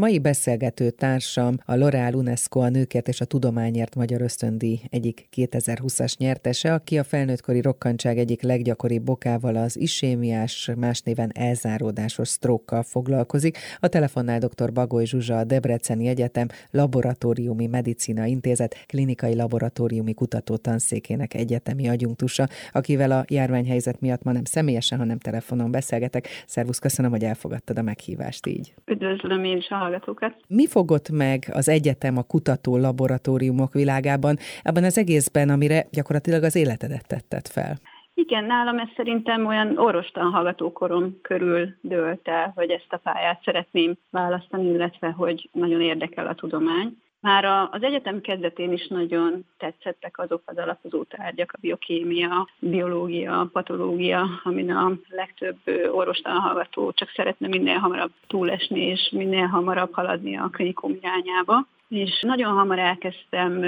Mai beszélgető társam a L'Oreal UNESCO a nőkért és a tudományért Magyar Ösztöndíj egyik 2020-as nyertese, aki a felnőttkori rokkantság egyik leggyakoribb bokával az isémiás, más néven elzáródásos sztrókkal foglalkozik. A telefonnál dr. Bagoly Zsuzsa, a Debreceni Egyetem Laboratóriumi Medicina Intézet klinikai laboratóriumi kutató tanszékének egyetemi agyunktusa, akivel a járványhelyzet miatt ma nem személyesen, hanem telefonon beszélgetek. Szervusz, köszönöm, hogy elfogadtad a meghívást így. Üdvözlöm én a hallgatókat. Mi fogott meg az egyetem a kutató laboratóriumok világában, ebben az egészben, amire gyakorlatilag az életedet tetted fel? Igen, nálam ez szerintem olyan orvostan hallgatókorom körül dőlt el, hogy ezt a pályát szeretném választani, illetve hogy nagyon érdekel a tudomány. Már az egyetem kezdetén is nagyon tetszettek azok az alapozó tárgyak, a biokémia, biológia, patológia, amin a legtöbb orvostan hallgató csak szeretne minél hamarabb túlesni, és minél hamarabb haladni a klinikum irányába. És nagyon hamar elkezdtem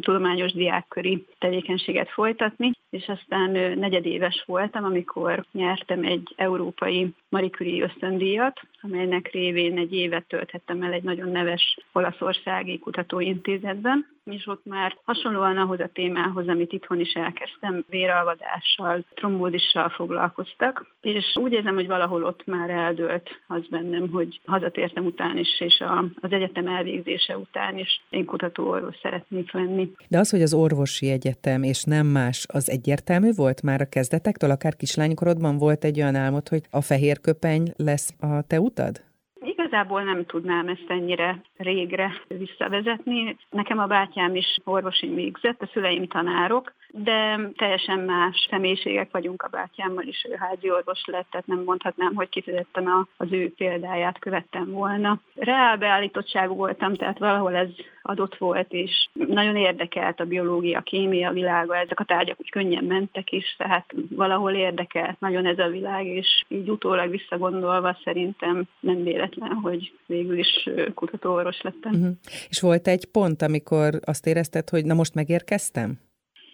tudományos diákköri tevékenységet folytatni, és aztán negyedéves voltam, amikor nyertem egy európai Marie Curie ösztöndíjat, amelynek révén egy évet tölthettem el egy nagyon neves olaszországi kutatóintézetben, és ott már hasonlóan ahhoz a témához, amit itthon is elkezdtem, véralvadással, trombódissal foglalkoztak, és úgy érzem, hogy valahol ott már eldőlt az bennem, hogy hazatértem után is, és a, az egyetem elvégzése után is én kutatóorvos szeretnék lenni. De az, hogy az orvosi egyetem és nem más, az egyértelmű volt már a kezdetektől, akár kislánykorodban volt egy olyan álmod, hogy a fehér köpeny lesz a te utad? Igazából nem tudnám ezt ennyire régre visszavezetni. Nekem a bátyám is orvosi végzett, a szüleim tanárok, de teljesen más személyiségek vagyunk a bátyámmal is, ő házi orvos lett, tehát nem mondhatnám, hogy kifejezetten az ő példáját követtem volna. Reál beállítottságú voltam, tehát valahol ez adott volt, és nagyon érdekelt a biológia, a kémia világa, ezek a tárgyak úgy könnyen mentek is, tehát valahol érdekelt nagyon ez a világ, és így utólag visszagondolva szerintem nem véletlen, hogy végül is kutatóorvos lettem. Uh-huh. És volt egy pont, amikor azt érezted, hogy na most megérkeztem?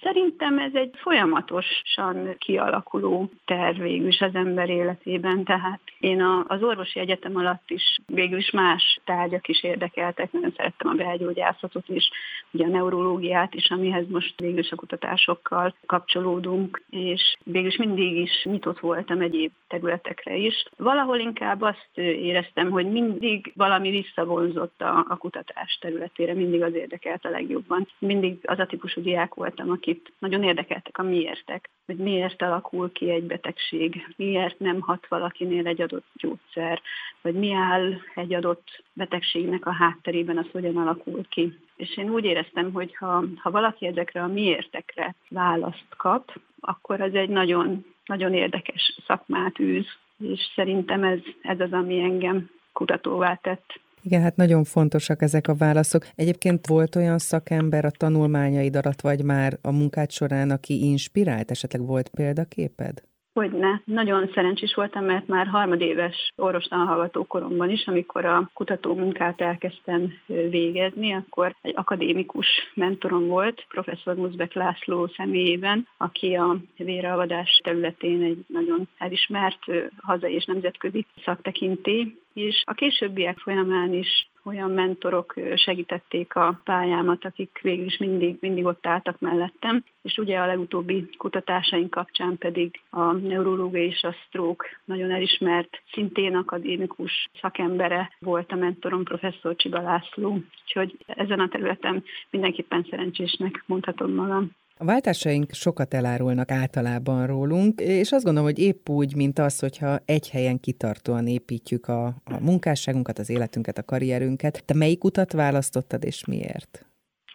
Szerintem ez egy folyamatosan kialakuló terv végül is az ember életében, tehát én az orvosi egyetem alatt is végül is más tárgyak is érdekeltek, nagyon szerettem a belgyógyászatot is, ugye a neurológiát is, amihez most végül is a kutatásokkal kapcsolódunk, és végül is mindig is nyitott voltam egyéb területekre is. Valahol inkább azt éreztem, hogy mindig valami visszavonzott a, a kutatás területére, mindig az érdekelt a legjobban. Mindig az a típusú diák voltam, aki akit nagyon érdekeltek a miértek, hogy miért alakul ki egy betegség, miért nem hat valakinél egy adott gyógyszer, vagy mi áll egy adott betegségnek a hátterében, az hogyan alakul ki. És én úgy éreztem, hogy ha, ha valaki ezekre a miértekre választ kap, akkor az egy nagyon, nagyon érdekes szakmát űz, és szerintem ez, ez az, ami engem kutatóvá tett. Igen, hát nagyon fontosak ezek a válaszok. Egyébként volt olyan szakember a tanulmányaid alatt, vagy már a munkád során, aki inspirált, esetleg volt példaképed? Hogyne. Nagyon szerencsés voltam, mert már harmadéves orvostanhallgató koromban is, amikor a kutató munkát elkezdtem végezni, akkor egy akadémikus mentorom volt, professzor Muzbek László személyében, aki a véralvadás területén egy nagyon elismert hazai és nemzetközi szaktekinté, és a későbbiek folyamán is olyan mentorok segítették a pályámat, akik végül is mindig, mindig ott álltak mellettem, és ugye a legutóbbi kutatásaink kapcsán pedig a neurológia és a stroke nagyon elismert, szintén akadémikus szakembere volt a mentorom, professzor Csiba László, úgyhogy ezen a területen mindenképpen szerencsésnek mondhatom magam. A váltásaink sokat elárulnak általában rólunk, és azt gondolom, hogy épp úgy, mint az, hogyha egy helyen kitartóan építjük a, a munkásságunkat, az életünket, a karrierünket. Te melyik utat választottad, és miért?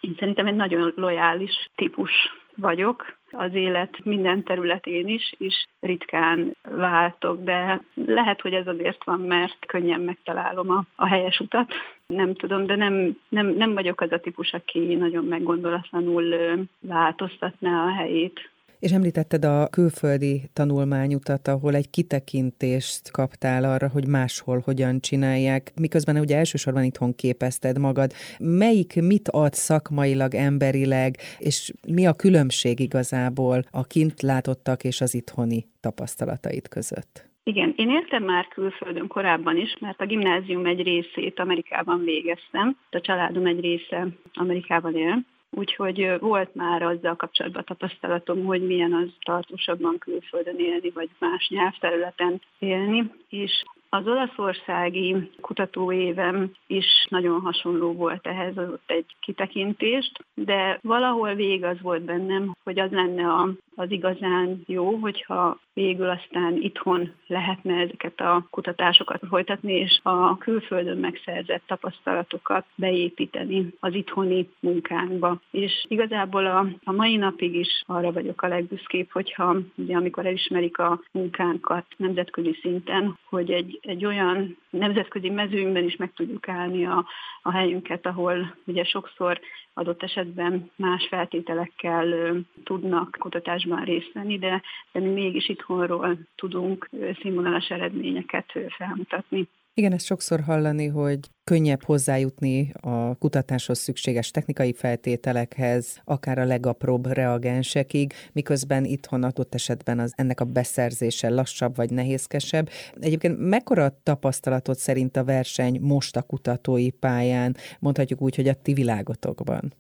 Én szerintem egy nagyon lojális típus vagyok az élet minden területén is, és ritkán váltok, de lehet, hogy ez azért van, mert könnyen megtalálom a, a helyes utat. Nem tudom, de nem, nem, nem vagyok az a típus, aki nagyon meggondolatlanul változtatná a helyét és említetted a külföldi tanulmányutat, ahol egy kitekintést kaptál arra, hogy máshol hogyan csinálják, miközben ugye elsősorban itthon képezted magad. Melyik mit ad szakmailag, emberileg, és mi a különbség igazából a kint látottak és az itthoni tapasztalatait között? Igen, én éltem már külföldön korábban is, mert a gimnázium egy részét Amerikában végeztem, a családom egy része Amerikában él, Úgyhogy volt már azzal kapcsolatban tapasztalatom, hogy milyen az tartósabban külföldön élni, vagy más nyelvterületen élni, és az olaszországi kutatóévem is nagyon hasonló volt ehhez, ott egy kitekintést, de valahol végig az volt bennem, hogy az lenne a, az igazán jó, hogyha végül aztán itthon lehetne ezeket a kutatásokat folytatni, és a külföldön megszerzett tapasztalatokat beépíteni az itthoni munkánkba. És igazából a, a mai napig is arra vagyok a legbüszkébb, hogyha ugye amikor elismerik a munkánkat nemzetközi szinten, hogy egy, egy olyan nemzetközi mezőnkben is meg tudjuk állni a, a helyünket, ahol ugye sokszor adott esetben más feltételekkel tudnak kutatásban részt venni, de, de mi mégis itthonról tudunk színvonalas eredményeket felmutatni. Igen, ezt sokszor hallani, hogy könnyebb hozzájutni a kutatáshoz szükséges technikai feltételekhez, akár a legapróbb reagensekig, miközben itthon adott esetben az ennek a beszerzése lassabb vagy nehézkesebb. Egyébként mekkora tapasztalatot szerint a verseny most a kutatói pályán, mondhatjuk úgy, hogy a ti világotokban?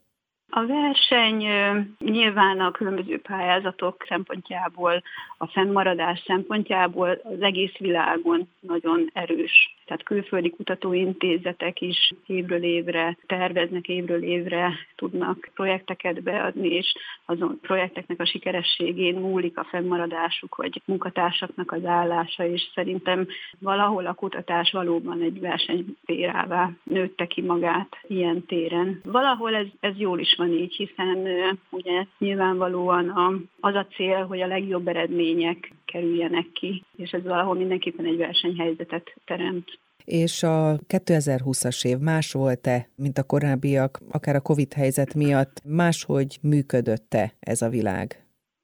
A verseny nyilván a különböző pályázatok szempontjából, a fennmaradás szempontjából az egész világon nagyon erős tehát külföldi kutatóintézetek is évről évre terveznek, évről évre tudnak projekteket beadni, és azon projekteknek a sikerességén múlik a fennmaradásuk, vagy munkatársaknak az állása, és szerintem valahol a kutatás valóban egy versenypérává nőtte ki magát ilyen téren. Valahol ez, ez jól is van így, hiszen ugye nyilvánvalóan a, az a cél, hogy a legjobb eredmények kerüljenek ki, és ez valahol mindenképpen egy versenyhelyzetet teremt. És a 2020-as év más volt-e, mint a korábbiak, akár a Covid helyzet miatt, máshogy működött-e ez a világ?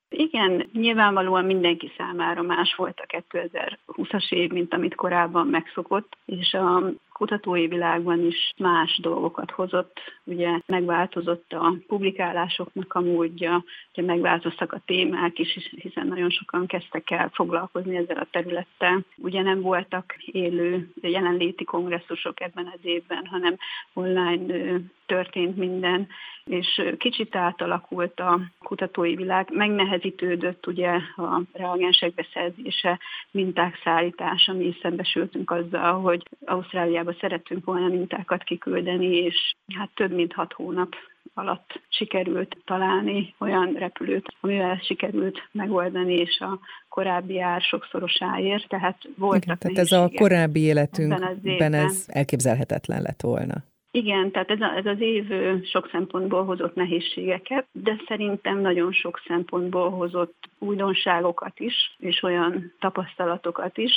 Igen, nyilvánvalóan mindenki számára más volt a 2020-as év, mint amit korábban megszokott, és a kutatói világban is más dolgokat hozott. Ugye megváltozott a publikálásoknak a módja, ugye megváltoztak a témák is, hiszen nagyon sokan kezdtek el foglalkozni ezzel a területtel. Ugye nem voltak élő jelenléti kongresszusok ebben az évben, hanem online történt minden, és kicsit átalakult a kutatói világ, megnehezítődött ugye a reagensek beszerzése, minták szállítása, mi szembesültünk azzal, hogy Ausztrália Ausztráliába szerettünk volna mintákat kiküldeni, és hát több mint hat hónap alatt sikerült találni olyan repülőt, amivel sikerült megoldani, és a korábbi ár sokszorosáért, tehát voltak Igen, Tehát ez a korábbi életünkben ez elképzelhetetlen lett volna. Igen, tehát ez, a, ez az év sok szempontból hozott nehézségeket, de szerintem nagyon sok szempontból hozott újdonságokat is, és olyan tapasztalatokat is,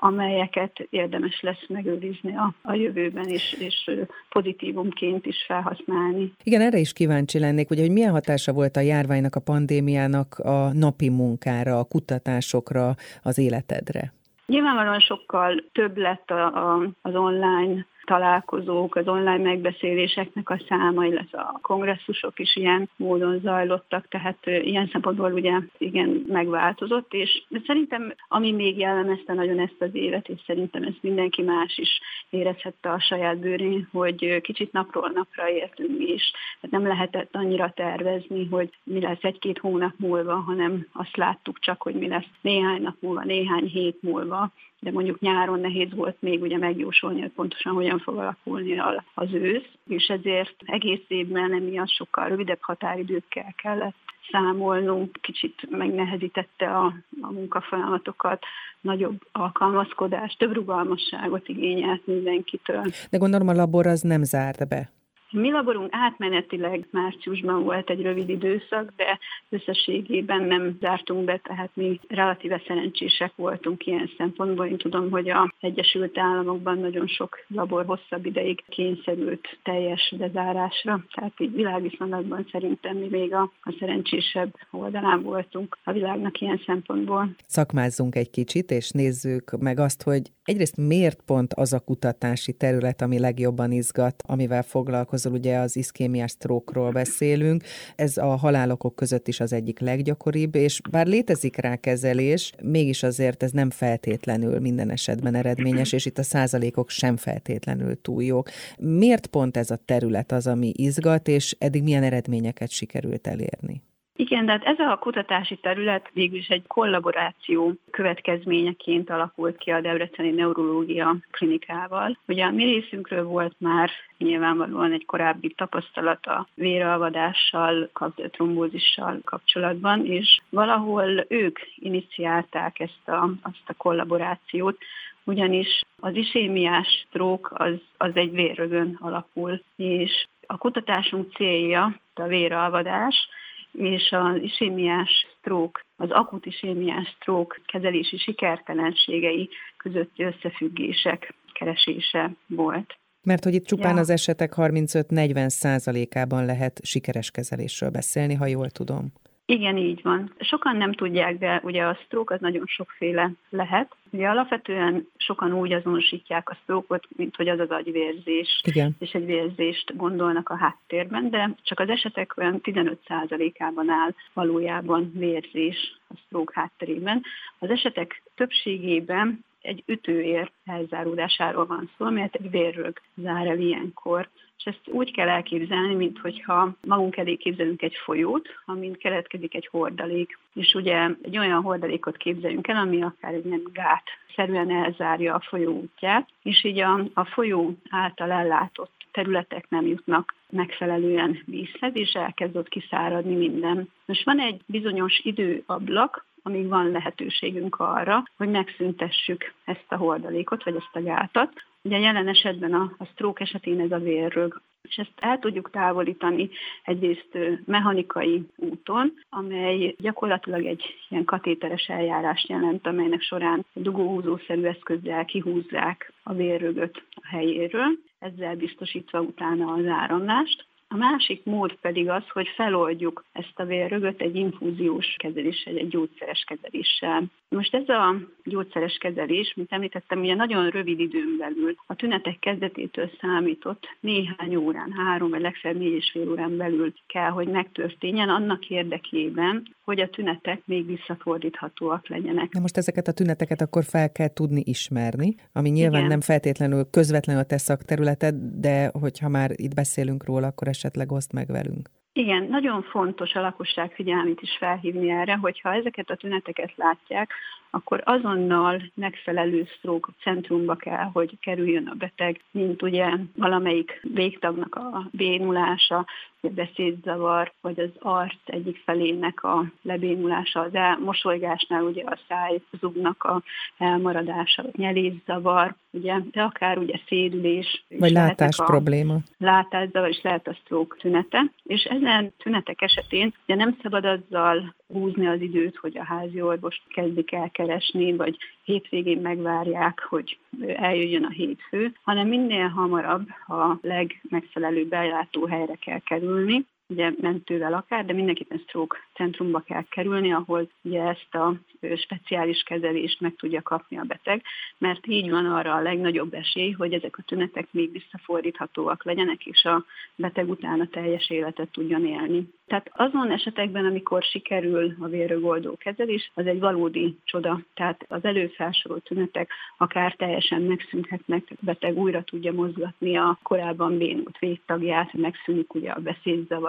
amelyeket érdemes lesz megőrizni a, a jövőben, és, és pozitívumként is felhasználni. Igen, erre is kíváncsi lennék, ugye, hogy milyen hatása volt a járványnak, a pandémiának a napi munkára, a kutatásokra, az életedre? Nyilvánvalóan sokkal több lett a, a, az online találkozók, az online megbeszéléseknek a száma, illetve a kongresszusok is ilyen módon zajlottak, tehát ilyen szempontból ugye igen megváltozott, és szerintem ami még jellemezte nagyon ezt az évet, és szerintem ezt mindenki más is érezhette a saját bőrén, hogy kicsit napról napra értünk mi is. Tehát nem lehetett annyira tervezni, hogy mi lesz egy-két hónap múlva, hanem azt láttuk csak, hogy mi lesz néhány nap múlva, néhány hét múlva de mondjuk nyáron nehéz volt még ugye megjósolni, hogy pontosan hogyan fog alakulni az ősz, és ezért egész évben emiatt sokkal rövidebb határidőkkel kellett számolnunk, kicsit megnehezítette a, a munkafolyamatokat, nagyobb alkalmazkodás, több rugalmasságot igényelt mindenkitől. De gondolom a labor az nem zárt be. Mi laborunk átmenetileg márciusban volt egy rövid időszak, de összességében nem zártunk be, tehát mi relatíve szerencsések voltunk ilyen szempontból. Én tudom, hogy a Egyesült Államokban nagyon sok labor hosszabb ideig kényszerült teljes bezárásra, tehát így világviszonylatban szerintem mi még a, a szerencsésebb oldalán voltunk a világnak ilyen szempontból. Szakmázzunk egy kicsit, és nézzük meg azt, hogy egyrészt miért pont az a kutatási terület, ami legjobban izgat, amivel foglalkozik, találkozol, ugye az iszkémiás sztrókról beszélünk, ez a halálokok között is az egyik leggyakoribb, és bár létezik rá kezelés, mégis azért ez nem feltétlenül minden esetben eredményes, és itt a százalékok sem feltétlenül túl jók. Miért pont ez a terület az, ami izgat, és eddig milyen eredményeket sikerült elérni? Igen, de hát ez a kutatási terület végül is egy kollaboráció következményeként alakult ki a Debreceni Neurológia Klinikával. Ugye a mi részünkről volt már nyilvánvalóan egy korábbi tapasztalat a véralvadással, trombózissal kapcsolatban, és valahol ők iniciálták ezt a, azt a kollaborációt, ugyanis az isémiás trók az, az egy vérrögön alapul, és a kutatásunk célja a véralvadás, és az isémiás stroke, az akut isémiás stroke kezelési sikertelenségei közötti összefüggések keresése volt. Mert hogy itt csupán ja. az esetek 35-40 százalékában lehet sikeres kezelésről beszélni, ha jól tudom. Igen, így van. Sokan nem tudják, de ugye a stroke az nagyon sokféle lehet. Ugye alapvetően sokan úgy azonosítják a stroke mint hogy az az agyvérzés, Igen. és egy vérzést gondolnak a háttérben, de csak az esetek olyan 15%-ában áll valójában vérzés a stroke hátterében. Az esetek többségében egy ütőér elzáródásáról van szó, amelyet egy vérrög zár el ilyenkor. És ezt úgy kell elképzelni, mintha magunk elé képzelünk egy folyót, amin keletkezik egy hordalék. És ugye egy olyan hordalékot képzeljünk el, ami akár egy nem gát szerűen elzárja a folyó útját, és így a, a folyó által ellátott területek nem jutnak megfelelően vízhez, és elkezdett kiszáradni minden. Most van egy bizonyos időablak, amíg van lehetőségünk arra, hogy megszüntessük ezt a hordalékot, vagy ezt a gátat. Ugye jelen esetben a, a stroke esetén ez a vérrög, és ezt el tudjuk távolítani egyrészt mechanikai úton, amely gyakorlatilag egy ilyen katéteres eljárást jelent, amelynek során dugóhúzószerű eszközzel kihúzzák a vérrögöt a helyéről, ezzel biztosítva utána az áramlást. A másik mód pedig az, hogy feloldjuk ezt a vérrögöt egy infúziós kezeléssel, egy gyógyszeres kezeléssel. Most ez a gyógyszeres kezelés, mint említettem, ugye nagyon rövid időn belül, a tünetek kezdetétől számított néhány órán, három vagy legfeljebb négy és fél órán belül kell, hogy megtörténjen annak érdekében, hogy a tünetek még visszafordíthatóak legyenek. Na most ezeket a tüneteket akkor fel kell tudni ismerni, ami nyilván Igen. nem feltétlenül közvetlenül a te szakterületed, de hogyha már itt beszélünk róla, akkor esetleg oszt meg velünk. Igen, nagyon fontos a lakosság figyelmét is felhívni erre, hogyha ezeket a tüneteket látják, akkor azonnal megfelelő stroke centrumba kell, hogy kerüljön a beteg, mint ugye valamelyik végtagnak a bénulása, a beszédzavar, vagy az arc egyik felének a lebénulása, az elmosolygásnál ugye a szájzugnak a elmaradása, a nyelészzavar, ugye, de akár ugye szédülés. Vagy látás probléma. Látászavar is lehet a stroke tünete, és ezen tünetek esetén ugye nem szabad azzal húzni az időt, hogy a házi orvost kezdik el keresni, vagy hétvégén megvárják, hogy eljöjjön a hétfő, hanem minél hamarabb a legmegfelelőbb ellátó helyre kell kerülni, ugye mentővel akár, de mindenképpen stroke centrumba kell kerülni, ahol ugye ezt a speciális kezelést meg tudja kapni a beteg, mert így van arra a legnagyobb esély, hogy ezek a tünetek még visszafordíthatóak legyenek, és a beteg utána teljes életet tudjon élni. Tehát azon esetekben, amikor sikerül a vérrögoldó kezelés, az egy valódi csoda. Tehát az előfelsorolt tünetek akár teljesen megszűnhetnek, a beteg újra tudja mozgatni a korábban bénult végtagját, megszűnik ugye a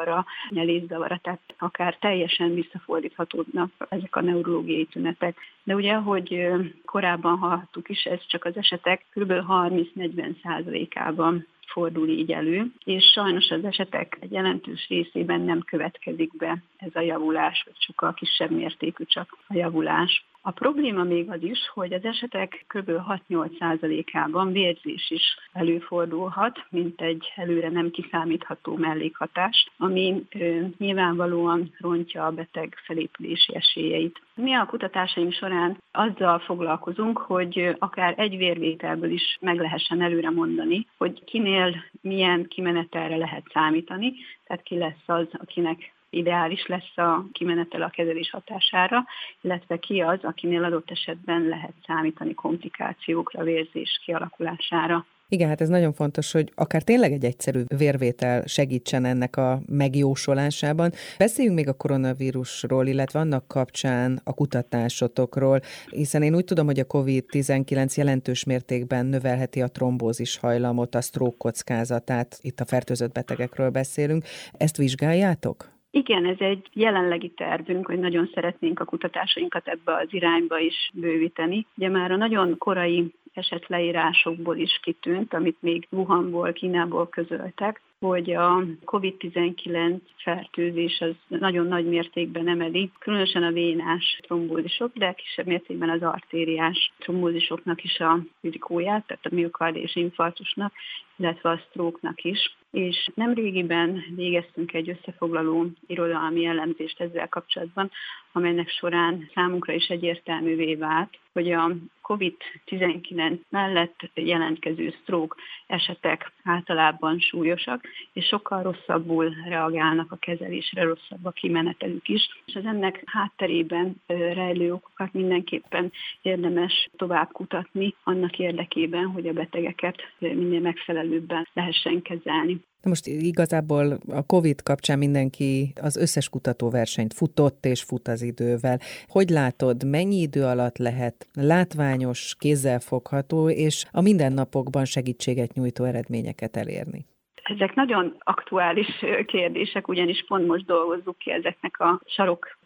beszédzavara, nyelészavara, tehát akár teljesen visszafordíthatódnak ezek a neurológiai tünetek. De ugye, ahogy korábban hallhattuk is, ez csak az esetek kb. 30-40 százalékában fordul így elő, és sajnos az esetek egy jelentős részében nem következik be ez a javulás, vagy sokkal kisebb mértékű csak a javulás. A probléma még az is, hogy az esetek kb. 6-8%-ában vérzés is előfordulhat, mint egy előre nem kiszámítható mellékhatás, ami ö, nyilvánvalóan rontja a beteg felépülési esélyeit. Mi a kutatásaink során azzal foglalkozunk, hogy akár egy vérvételből is meg lehessen előre mondani, hogy kinél milyen kimenetelre lehet számítani, tehát ki lesz az, akinek ideális lesz a kimenetel a kezelés hatására, illetve ki az, akinél adott esetben lehet számítani komplikációkra, vérzés kialakulására. Igen, hát ez nagyon fontos, hogy akár tényleg egy egyszerű vérvétel segítsen ennek a megjósolásában. Beszéljünk még a koronavírusról, illetve annak kapcsán a kutatásotokról, hiszen én úgy tudom, hogy a COVID-19 jelentős mértékben növelheti a trombózis hajlamot, a stroke kockázatát, itt a fertőzött betegekről beszélünk. Ezt vizsgáljátok? Igen, ez egy jelenlegi tervünk, hogy nagyon szeretnénk a kutatásainkat ebbe az irányba is bővíteni. Ugye már a nagyon korai esetleírásokból is kitűnt, amit még Wuhanból, Kínából közöltek, hogy a COVID-19 fertőzés az nagyon nagy mértékben emeli, különösen a vénás trombózisok, de kisebb mértékben az artériás trombózisoknak is a rizikóját, tehát a miokardés infarktusnak, illetve a sztróknak is. És nemrégiben végeztünk egy összefoglaló irodalmi elemzést ezzel kapcsolatban, amelynek során számunkra is egyértelművé vált, hogy a COVID-19 mellett jelentkező stroke esetek általában súlyosak, és sokkal rosszabbul reagálnak a kezelésre, rosszabb a kimenetelük is. És az ennek hátterében rejlő okokat mindenképpen érdemes tovább kutatni annak érdekében, hogy a betegeket minél megfelelőbben lehessen kezelni. De most igazából a COVID kapcsán mindenki az összes kutatóversenyt futott és fut az idővel. Hogy látod, mennyi idő alatt lehet látványos, kézzelfogható és a mindennapokban segítséget nyújtó eredményeket elérni? Ezek nagyon aktuális kérdések, ugyanis pont most dolgozzuk ki ezeknek a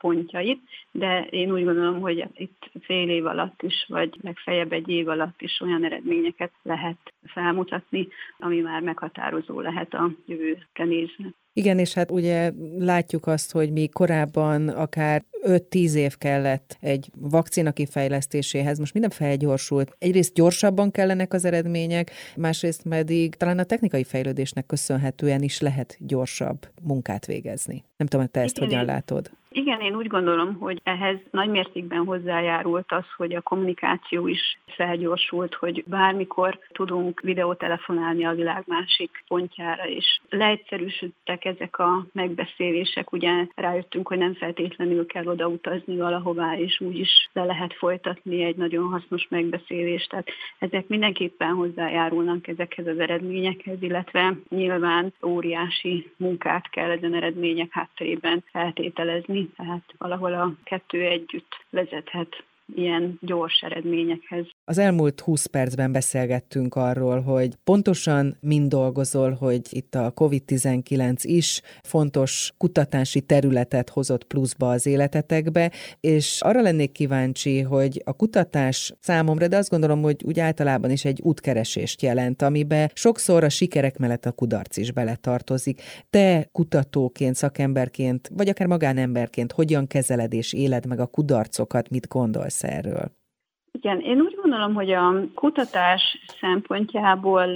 sarokpontjait, de én úgy gondolom, hogy itt fél év alatt is, vagy legfeljebb egy év alatt is olyan eredményeket lehet felmutatni, ami már meghatározó lehet a jövőre nézve. Igen, és hát ugye látjuk azt, hogy még korábban akár 5-10 év kellett egy vakcina kifejlesztéséhez, most minden felgyorsult. Egyrészt gyorsabban kellenek az eredmények, másrészt pedig talán a technikai fejlődésnek köszönhetően is lehet gyorsabb munkát végezni. Nem tudom, hogy te ezt Igen, hogyan látod. Igen, én úgy gondolom, hogy ehhez nagy mértékben hozzájárult az, hogy a kommunikáció is felgyorsult, hogy bármikor tudunk videótelefonálni a világ másik pontjára, és leegyszerűsödtek ezek a megbeszélések, ugye rájöttünk, hogy nem feltétlenül kell odautazni valahová, és úgy is le lehet folytatni egy nagyon hasznos megbeszélést. Tehát ezek mindenképpen hozzájárulnak ezekhez az eredményekhez, illetve nyilván óriási munkát kell ezen eredmények hátterében feltételezni, tehát valahol a kettő együtt vezethet ilyen gyors eredményekhez. Az elmúlt 20 percben beszélgettünk arról, hogy pontosan mind dolgozol, hogy itt a COVID-19 is fontos kutatási területet hozott pluszba az életetekbe, és arra lennék kíváncsi, hogy a kutatás számomra, de azt gondolom, hogy úgy általában is egy útkeresést jelent, amiben sokszor a sikerek mellett a kudarc is beletartozik. Te kutatóként, szakemberként, vagy akár magánemberként hogyan kezeled és éled meg a kudarcokat, mit gondolsz erről? Igen, én úgy gondolom, hogy a kutatás szempontjából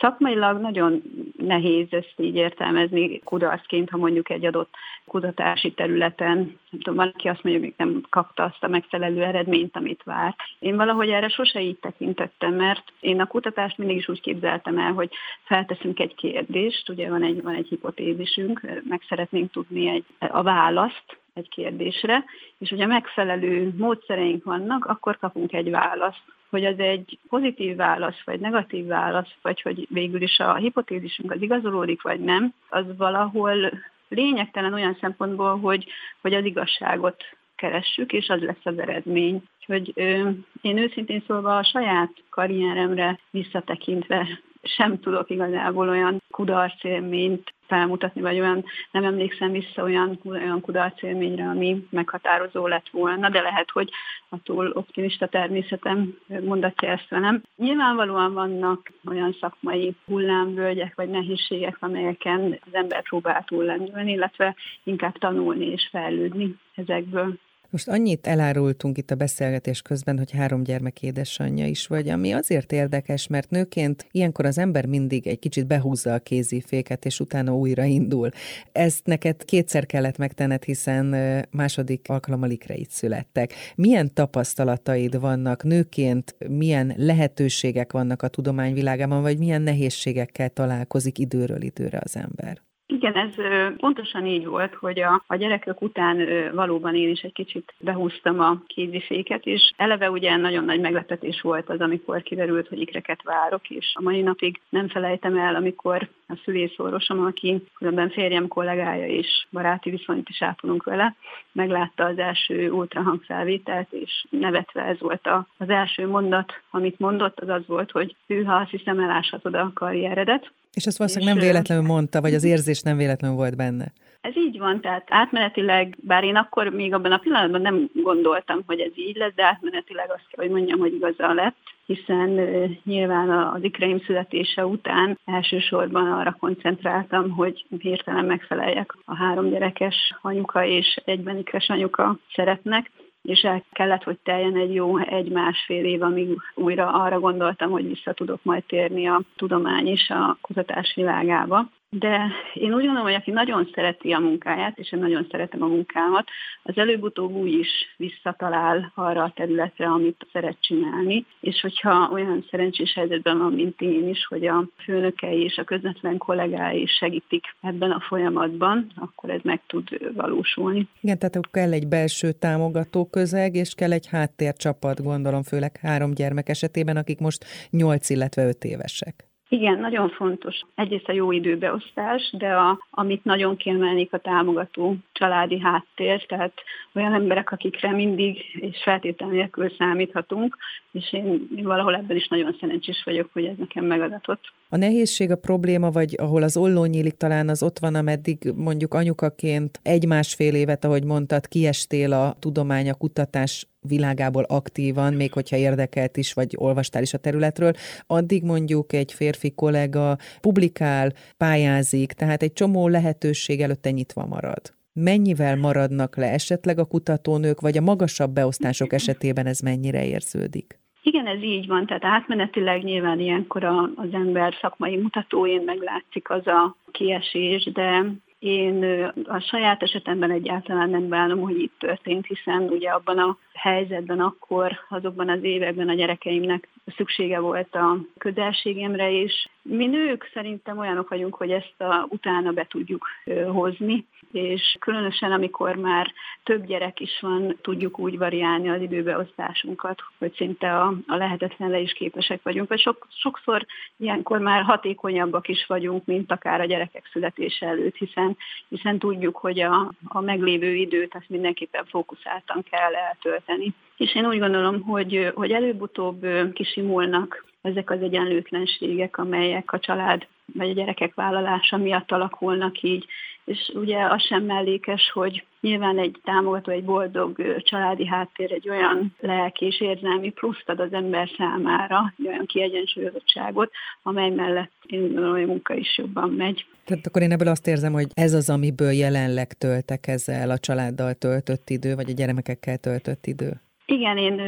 szakmailag nagyon nehéz ezt így értelmezni kudarcként, ha mondjuk egy adott kutatási területen, nem tudom, valaki azt mondja, hogy nem kapta azt a megfelelő eredményt, amit várt. Én valahogy erre sose így tekintettem, mert én a kutatást mindig is úgy képzeltem el, hogy felteszünk egy kérdést, ugye van egy, van egy hipotézisünk, meg szeretnénk tudni egy, a választ, egy kérdésre, és hogyha megfelelő módszereink vannak, akkor kapunk egy választ. Hogy az egy pozitív válasz, vagy negatív válasz, vagy hogy végül is a hipotézisünk az igazolódik, vagy nem, az valahol lényegtelen olyan szempontból, hogy, hogy az igazságot keressük, és az lesz az eredmény. Úgyhogy ö, én őszintén szólva a saját karrieremre visszatekintve sem tudok igazából olyan kudarcélményt felmutatni, vagy olyan, nem emlékszem vissza olyan, olyan kudarcélményre, ami meghatározó lett volna, de lehet, hogy a túl optimista természetem mondatja ezt velem. Nyilvánvalóan vannak olyan szakmai hullámvölgyek, vagy nehézségek, amelyeken az ember próbál túllendülni, illetve inkább tanulni és fejlődni ezekből. Most annyit elárultunk itt a beszélgetés közben, hogy három gyermek édesanyja is vagy, ami azért érdekes, mert nőként ilyenkor az ember mindig egy kicsit behúzza a kéziféket, és utána újra indul. Ezt neked kétszer kellett megtenned, hiszen második alkalommal ikreit születtek. Milyen tapasztalataid vannak nőként, milyen lehetőségek vannak a tudományvilágában, vagy milyen nehézségekkel találkozik időről időre az ember? Igen, ez pontosan így volt, hogy a, a gyerekek után valóban én is egy kicsit behúztam a kéziféket, és eleve ugye nagyon nagy meglepetés volt az, amikor kiderült, hogy ikreket várok, és a mai napig nem felejtem el, amikor a szülészorosom, aki különben férjem kollégája és baráti viszonyt is ápolunk vele, meglátta az első ultrahangfelvételt, és nevetve ez volt a, az első mondat, amit mondott, az az volt, hogy hűha, azt hiszem eláshatod a karrieredet. És ezt valószínűleg nem véletlenül mondta, vagy az érzés nem véletlenül volt benne. Ez így van, tehát átmenetileg, bár én akkor még abban a pillanatban nem gondoltam, hogy ez így lesz, de átmenetileg azt kell, hogy mondjam, hogy igaza lett, hiszen uh, nyilván az ikreim születése után elsősorban arra koncentráltam, hogy hirtelen megfeleljek a három gyerekes anyuka és egyben ikres anyuka szeretnek, és el kellett, hogy teljen egy jó egy-másfél év, amíg újra arra gondoltam, hogy vissza tudok majd térni a tudomány és a kutatás világába. De én úgy gondolom, hogy aki nagyon szereti a munkáját, és én nagyon szeretem a munkámat, az előbb-utóbb úgy is visszatalál arra a területre, amit szeret csinálni. És hogyha olyan szerencsés helyzetben van, mint én is, hogy a főnökei és a közvetlen kollégái segítik ebben a folyamatban, akkor ez meg tud valósulni. Igen, tehát kell egy belső támogató közeg, és kell egy háttércsapat, gondolom, főleg három gyermek esetében, akik most 8, illetve 5 évesek. Igen, nagyon fontos. Egyrészt a jó időbeosztás, de a, amit nagyon kiemelnék a támogató családi háttér, tehát olyan emberek, akikre mindig és feltétel nélkül számíthatunk, és én, én valahol ebben is nagyon szerencsés vagyok, hogy ez nekem megadatott. A nehézség, a probléma, vagy ahol az olló nyílik, talán az ott van, ameddig mondjuk anyukaként egy-másfél évet, ahogy mondtad, kiestél a tudomány, a kutatás világából aktívan, még hogyha érdekelt is, vagy olvastál is a területről, addig mondjuk egy férfi kollega publikál, pályázik, tehát egy csomó lehetőség előtte nyitva marad. Mennyivel maradnak le esetleg a kutatónők, vagy a magasabb beosztások esetében ez mennyire érződik? Igen, ez így van, tehát átmenetileg nyilván ilyenkor az ember szakmai mutatóin meglátszik az a kiesés, de én a saját esetemben egyáltalán nem bánom, hogy itt történt, hiszen ugye abban a helyzetben akkor, azokban az években a gyerekeimnek szüksége volt a közelségemre, és mi nők szerintem olyanok vagyunk, hogy ezt a, utána be tudjuk hozni, és különösen amikor már több gyerek is van, tudjuk úgy variálni az időbeosztásunkat, hogy szinte a, a lehetetlenre is képesek vagyunk, vagy sok, sokszor ilyenkor már hatékonyabbak is vagyunk, mint akár a gyerekek születése előtt, hiszen, hiszen tudjuk, hogy a, a meglévő időt azt mindenképpen fókuszáltan kell eltölteni. És én úgy gondolom, hogy, hogy előbb-utóbb kisimulnak ezek az egyenlőtlenségek, amelyek a család vagy a gyerekek vállalása miatt alakulnak így. És ugye az sem mellékes, hogy nyilván egy támogató, egy boldog családi háttér egy olyan lelki és érzelmi pluszt ad az ember számára, egy olyan kiegyensúlyozottságot, amely mellett én gondolom, hogy a munka is jobban megy. Tehát akkor én ebből azt érzem, hogy ez az, amiből jelenleg töltek ezzel a családdal töltött idő, vagy a gyermekekkel töltött idő. Igen, én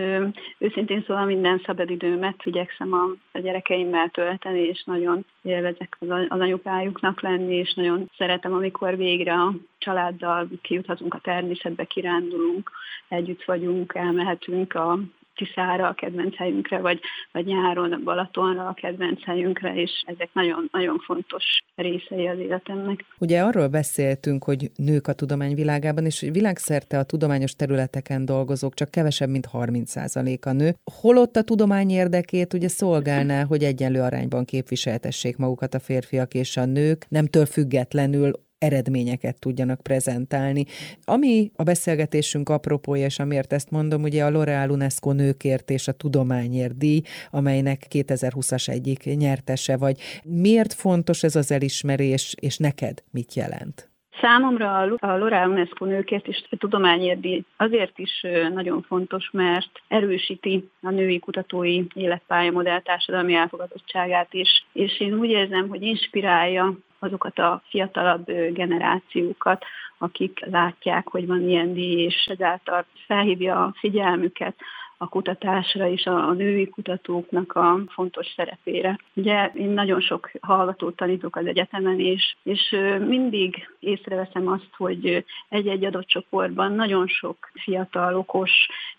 őszintén szóval minden szabadidőmet igyekszem a, a gyerekeimmel tölteni, és nagyon élvezek az, az anyukájuknak lenni, és nagyon szeretem, amikor végre a családdal kijuthatunk a természetbe, kirándulunk, együtt vagyunk, elmehetünk a Tiszára a kedvenc helyünkre, vagy, vagy nyáron Balatonra a kedvenc helyünkre, és ezek nagyon, nagyon fontos részei az életemnek. Ugye arról beszéltünk, hogy nők a tudomány világában, és világszerte a tudományos területeken dolgozók csak kevesebb, mint 30% a nő. Holott a tudomány érdekét ugye szolgálná, hogy egyenlő arányban képviseltessék magukat a férfiak és a nők, nemtől függetlenül eredményeket tudjanak prezentálni. Ami a beszélgetésünk apropója, és amiért ezt mondom, ugye a L'Oreal UNESCO nőkért és a tudományért díj, amelynek 2020-as egyik nyertese vagy. Miért fontos ez az elismerés, és neked mit jelent? Számomra a L'Oreal UNESCO nőkért a tudományért díj azért is nagyon fontos, mert erősíti a női kutatói életpályamodell társadalmi elfogadottságát is, és én úgy érzem, hogy inspirálja azokat a fiatalabb generációkat, akik látják, hogy van ilyen díj, és ezáltal felhívja a figyelmüket a kutatásra és a, női kutatóknak a fontos szerepére. Ugye én nagyon sok hallgatót tanítok az egyetemen, és, és mindig észreveszem azt, hogy egy-egy adott csoportban nagyon sok fiatal, okos,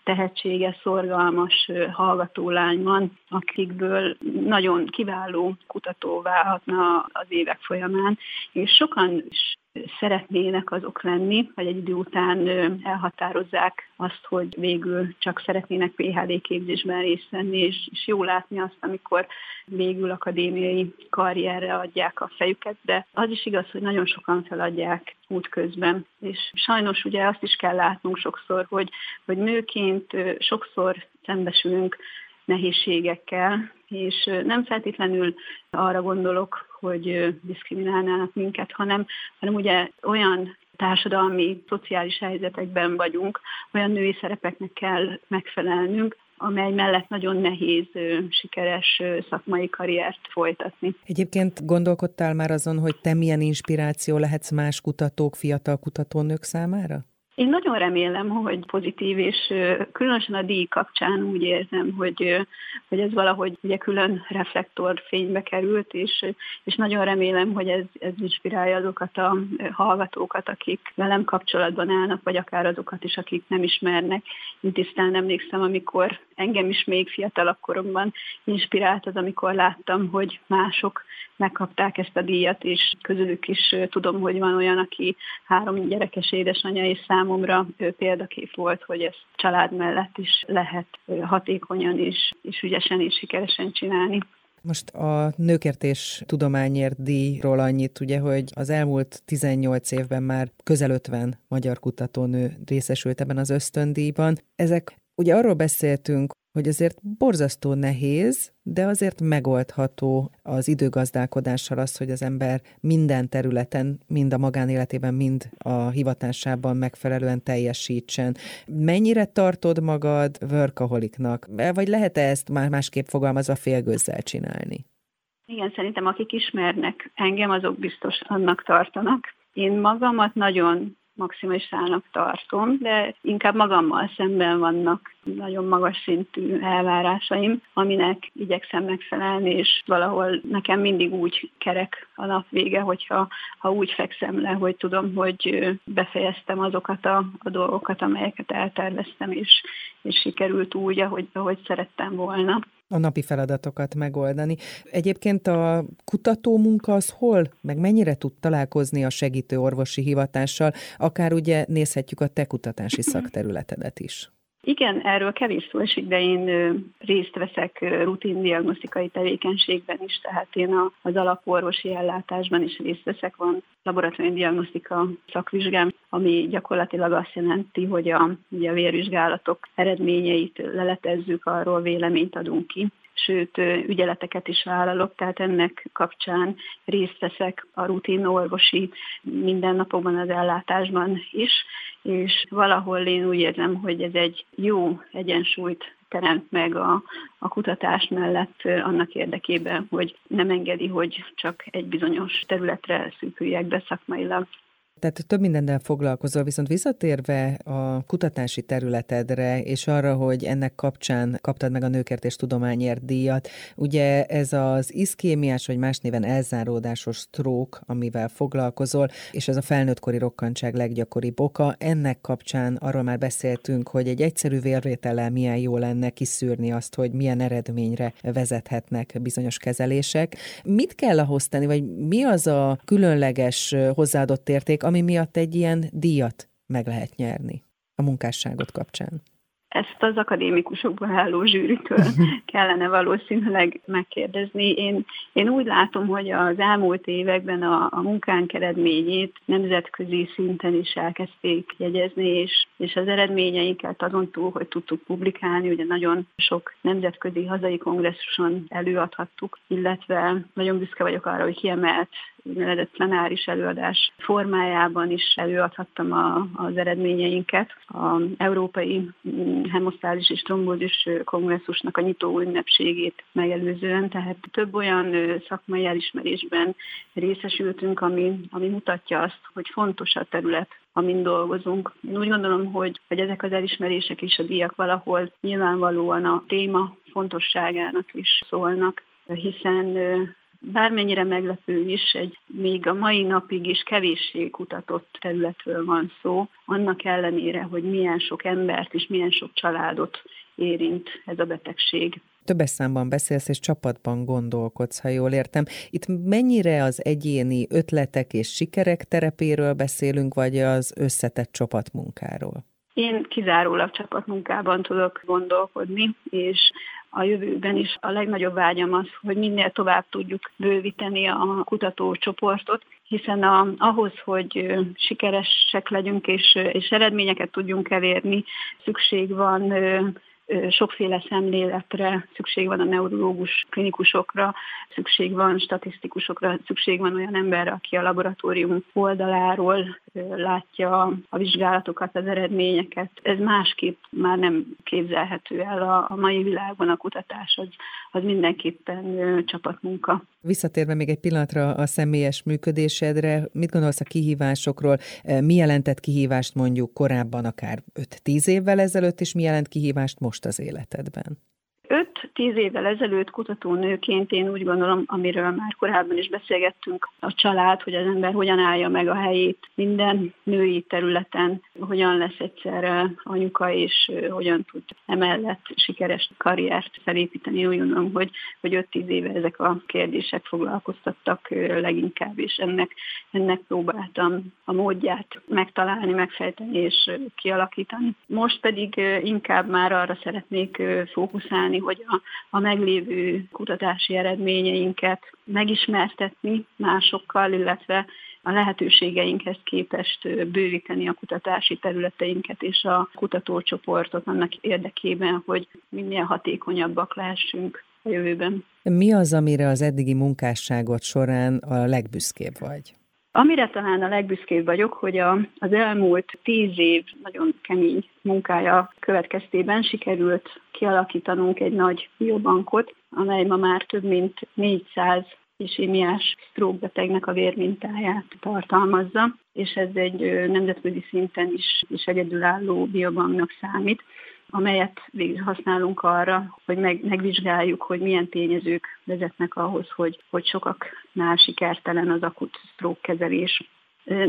tehetséges, szorgalmas hallgatólány van, akikből nagyon kiváló kutató válhatna az évek folyamán, és sokan is szeretnének azok lenni, vagy egy idő után elhatározzák azt, hogy végül csak szeretnének PHD képzésben részt venni, és, és jó látni azt, amikor végül akadémiai karrierre adják a fejüket, de az is igaz, hogy nagyon sokan feladják útközben. És sajnos ugye azt is kell látnunk sokszor, hogy, hogy nőként sokszor szembesülünk nehézségekkel, és nem feltétlenül arra gondolok, hogy diszkriminálnának minket, hanem, hanem ugye olyan társadalmi, szociális helyzetekben vagyunk, olyan női szerepeknek kell megfelelnünk, amely mellett nagyon nehéz sikeres szakmai karriert folytatni. Egyébként gondolkodtál már azon, hogy te milyen inspiráció lehetsz más kutatók, fiatal kutatónők számára? Én nagyon remélem, hogy pozitív, és különösen a díj kapcsán úgy érzem, hogy, hogy ez valahogy ugye külön reflektorfénybe került, és, és nagyon remélem, hogy ez, ez inspirálja azokat a hallgatókat, akik velem kapcsolatban állnak, vagy akár azokat is, akik nem ismernek. Én tisztán emlékszem, amikor engem is még fiatalabb koromban inspirált az, amikor láttam, hogy mások megkapták ezt a díjat, és közülük is tudom, hogy van olyan, aki három gyerekes édesanyja, és számomra példakép volt, hogy ezt család mellett is lehet hatékonyan és, és ügyesen és sikeresen csinálni. Most a nőkért és tudományért díjról annyit, ugye, hogy az elmúlt 18 évben már közel 50 magyar kutatónő részesült ebben az ösztöndíjban. Ezek Ugye arról beszéltünk, hogy azért borzasztó nehéz, de azért megoldható az időgazdálkodással az, hogy az ember minden területen, mind a magánéletében, mind a hivatásában megfelelően teljesítsen. Mennyire tartod magad workaholiknak? Vagy lehet-e ezt már másképp fogalmazva félgőzzel csinálni? Igen, szerintem akik ismernek engem, azok biztos annak tartanak. Én magamat nagyon maximálisának tartom, de inkább magammal szemben vannak nagyon magas szintű elvárásaim, aminek igyekszem megfelelni, és valahol nekem mindig úgy kerek a nap vége, hogyha ha úgy fekszem le, hogy tudom, hogy befejeztem azokat a, a dolgokat, amelyeket elterveztem, és, és sikerült úgy, ahogy, ahogy szerettem volna a napi feladatokat megoldani. Egyébként a kutató munka az hol, meg mennyire tud találkozni a segítő orvosi hivatással, akár ugye nézhetjük a te kutatási szakterületedet is. Igen, erről kevés szó esik, de én részt veszek rutin diagnosztikai tevékenységben is, tehát én az alaporvosi ellátásban is részt veszek. Van laboratóriumi diagnosztika szakvizsgám, ami gyakorlatilag azt jelenti, hogy a, ugye a vérvizsgálatok eredményeit leletezzük, arról véleményt adunk ki sőt ügyeleteket is vállalok, tehát ennek kapcsán részt veszek a rutin orvosi mindennapokban az ellátásban is, és valahol én úgy érzem, hogy ez egy jó egyensúlyt teremt meg a, a kutatás mellett annak érdekében, hogy nem engedi, hogy csak egy bizonyos területre szűküljek be szakmailag. Tehát több mindennel foglalkozol, viszont visszatérve a kutatási területedre, és arra, hogy ennek kapcsán kaptad meg a Nőkért és Tudományért díjat, ugye ez az iszkémiás, vagy más néven elzáródásos stroke, amivel foglalkozol, és ez a felnőttkori rokkantság leggyakoribb oka. Ennek kapcsán arról már beszéltünk, hogy egy egyszerű vérvétellel milyen jó lenne kiszűrni azt, hogy milyen eredményre vezethetnek bizonyos kezelések. Mit kell ahhoz tenni, vagy mi az a különleges hozzáadott érték, ami miatt egy ilyen díjat meg lehet nyerni a munkásságot kapcsán? Ezt az akadémikusokból álló zsűritől kellene valószínűleg megkérdezni. Én, én úgy látom, hogy az elmúlt években a, a munkánk eredményét nemzetközi szinten is elkezdték jegyezni, és, és az eredményeinket azon túl, hogy tudtuk publikálni, ugye nagyon sok nemzetközi hazai kongresszuson előadhattuk, illetve nagyon büszke vagyok arra, hogy kiemelt úgynevezett plenáris előadás formájában is előadhattam a, az eredményeinket. A Európai Hemosztális és Trombózis Kongresszusnak a nyitó ünnepségét megelőzően, tehát több olyan szakmai elismerésben részesültünk, ami, ami mutatja azt, hogy fontos a terület amin dolgozunk. Én úgy gondolom, hogy, hogy ezek az elismerések és a díjak valahol nyilvánvalóan a téma fontosságának is szólnak, hiszen bármennyire meglepő is, egy még a mai napig is kevéssé kutatott területről van szó, annak ellenére, hogy milyen sok embert és milyen sok családot érint ez a betegség. Többes számban beszélsz és csapatban gondolkodsz, ha jól értem. Itt mennyire az egyéni ötletek és sikerek terepéről beszélünk, vagy az összetett csapatmunkáról? Én kizárólag csapatmunkában tudok gondolkodni, és a jövőben is a legnagyobb vágyam az, hogy minél tovább tudjuk bővíteni a kutatócsoportot, hiszen a, ahhoz, hogy sikeresek legyünk és, és eredményeket tudjunk elérni, szükség van sokféle szemléletre, szükség van a neurológus klinikusokra, szükség van statisztikusokra, szükség van olyan emberre, aki a laboratórium oldaláról látja a vizsgálatokat, az eredményeket. Ez másképp már nem képzelhető el a, mai világban a kutatás, az, az mindenképpen csapatmunka. Visszatérve még egy pillanatra a személyes működésedre, mit gondolsz a kihívásokról? Mi jelentett kihívást mondjuk korábban, akár 5-10 évvel ezelőtt, és mi jelent kihívást most az életedben? 5-10 évvel ezelőtt kutatónőként én úgy gondolom, amiről már korábban is beszélgettünk, a család, hogy az ember hogyan állja meg a helyét minden női területen, hogyan lesz egyszerre anyuka, és hogyan tud emellett sikeres karriert felépíteni. Úgy gondolom, hogy, hogy 5-10 éve ezek a kérdések foglalkoztattak leginkább, és ennek, ennek próbáltam a módját megtalálni, megfejteni és kialakítani. Most pedig inkább már arra szeretnék fókuszálni, hogy a, a meglévő kutatási eredményeinket megismertetni másokkal, illetve a lehetőségeinkhez képest bővíteni a kutatási területeinket és a kutatócsoportot annak érdekében, hogy minél hatékonyabbak lehessünk a jövőben. Mi az, amire az eddigi munkásságot során a legbüszkébb vagy? Amire talán a legbüszkébb vagyok, hogy a, az elmúlt tíz év nagyon kemény munkája következtében sikerült kialakítanunk egy nagy biobankot, amely ma már több mint 400 isémiás betegnek a vérmintáját tartalmazza, és ez egy nemzetközi szinten is, is egyedülálló biobanknak számít amelyet végül használunk arra, hogy meg, megvizsgáljuk, hogy milyen tényezők vezetnek ahhoz, hogy, hogy sokaknál sikertelen az akut stroke kezelés.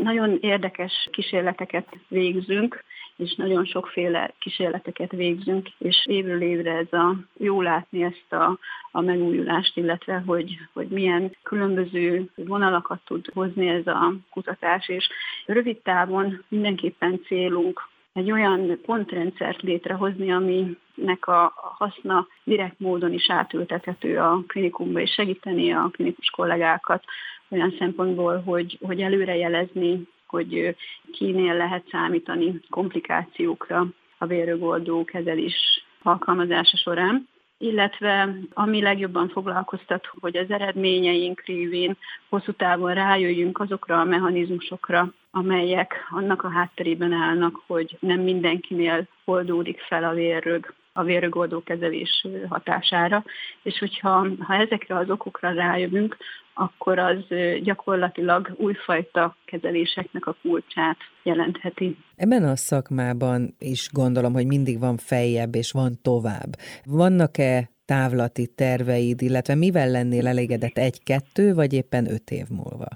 Nagyon érdekes kísérleteket végzünk, és nagyon sokféle kísérleteket végzünk, és évről évre ez a jó látni ezt a, a megújulást, illetve hogy, hogy milyen különböző vonalakat tud hozni ez a kutatás, és rövid távon mindenképpen célunk egy olyan pontrendszert létrehozni, aminek a haszna direkt módon is átültethető a klinikumba, és segíteni a klinikus kollégákat olyan szempontból, hogy, hogy előrejelezni, hogy kinél lehet számítani komplikációkra a vérrögoldó kezelés alkalmazása során illetve ami legjobban foglalkoztat, hogy az eredményeink révén hosszú távon rájöjjünk azokra a mechanizmusokra, amelyek annak a hátterében állnak, hogy nem mindenkinél oldódik fel a vérrög a vérrögoldó kezelés hatására, és hogyha ha ezekre az okokra rájövünk, akkor az gyakorlatilag újfajta kezeléseknek a kulcsát jelentheti. Ebben a szakmában is gondolom, hogy mindig van feljebb és van tovább. Vannak-e távlati terveid, illetve mivel lennél elégedett egy-kettő, vagy éppen öt év múlva?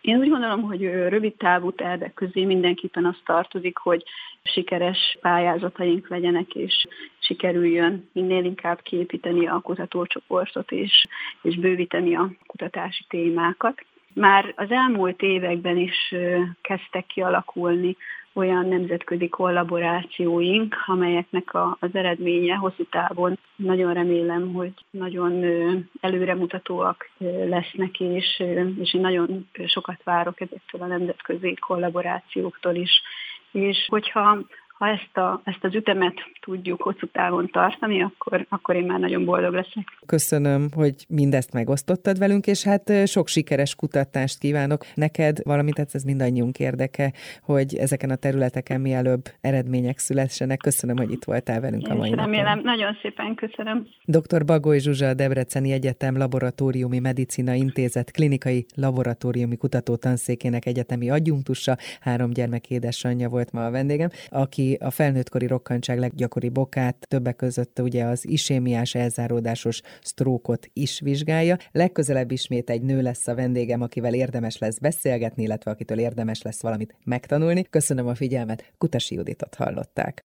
Én úgy gondolom, hogy rövid távú tervek közé mindenképpen az tartozik, hogy sikeres pályázataink legyenek, és sikerüljön minél inkább képíteni a kutatócsoportot, és, és bővíteni a kutatási témákat. Már az elmúlt években is kezdtek kialakulni olyan nemzetközi kollaborációink, amelyeknek a, az eredménye hosszú távon nagyon remélem, hogy nagyon előremutatóak lesznek, és, és én nagyon sokat várok ezektől a nemzetközi kollaborációktól is. És hogyha ha ezt, a, ezt az ütemet tudjuk hosszú távon tartani, akkor, akkor én már nagyon boldog leszek. Köszönöm, hogy mindezt megosztottad velünk, és hát sok sikeres kutatást kívánok neked, valamint hát ez mindannyiunk érdeke, hogy ezeken a területeken mielőbb eredmények szülessenek. Köszönöm, hogy itt voltál velünk én a mai remélem, napon. nagyon szépen köszönöm. Dr. Bagoly Zsuzsa, a Debreceni Egyetem Laboratóriumi Medicina Intézet klinikai laboratóriumi kutató tanszékének egyetemi adjunktusa, három gyermek édesanyja volt ma a vendégem, aki a felnőttkori rokkantság leggyakoribb okát, többek között ugye az isémiás elzáródásos sztrókot is vizsgálja. Legközelebb ismét egy nő lesz a vendégem, akivel érdemes lesz beszélgetni, illetve akitől érdemes lesz valamit megtanulni. Köszönöm a figyelmet, Kutasi Juditot hallották.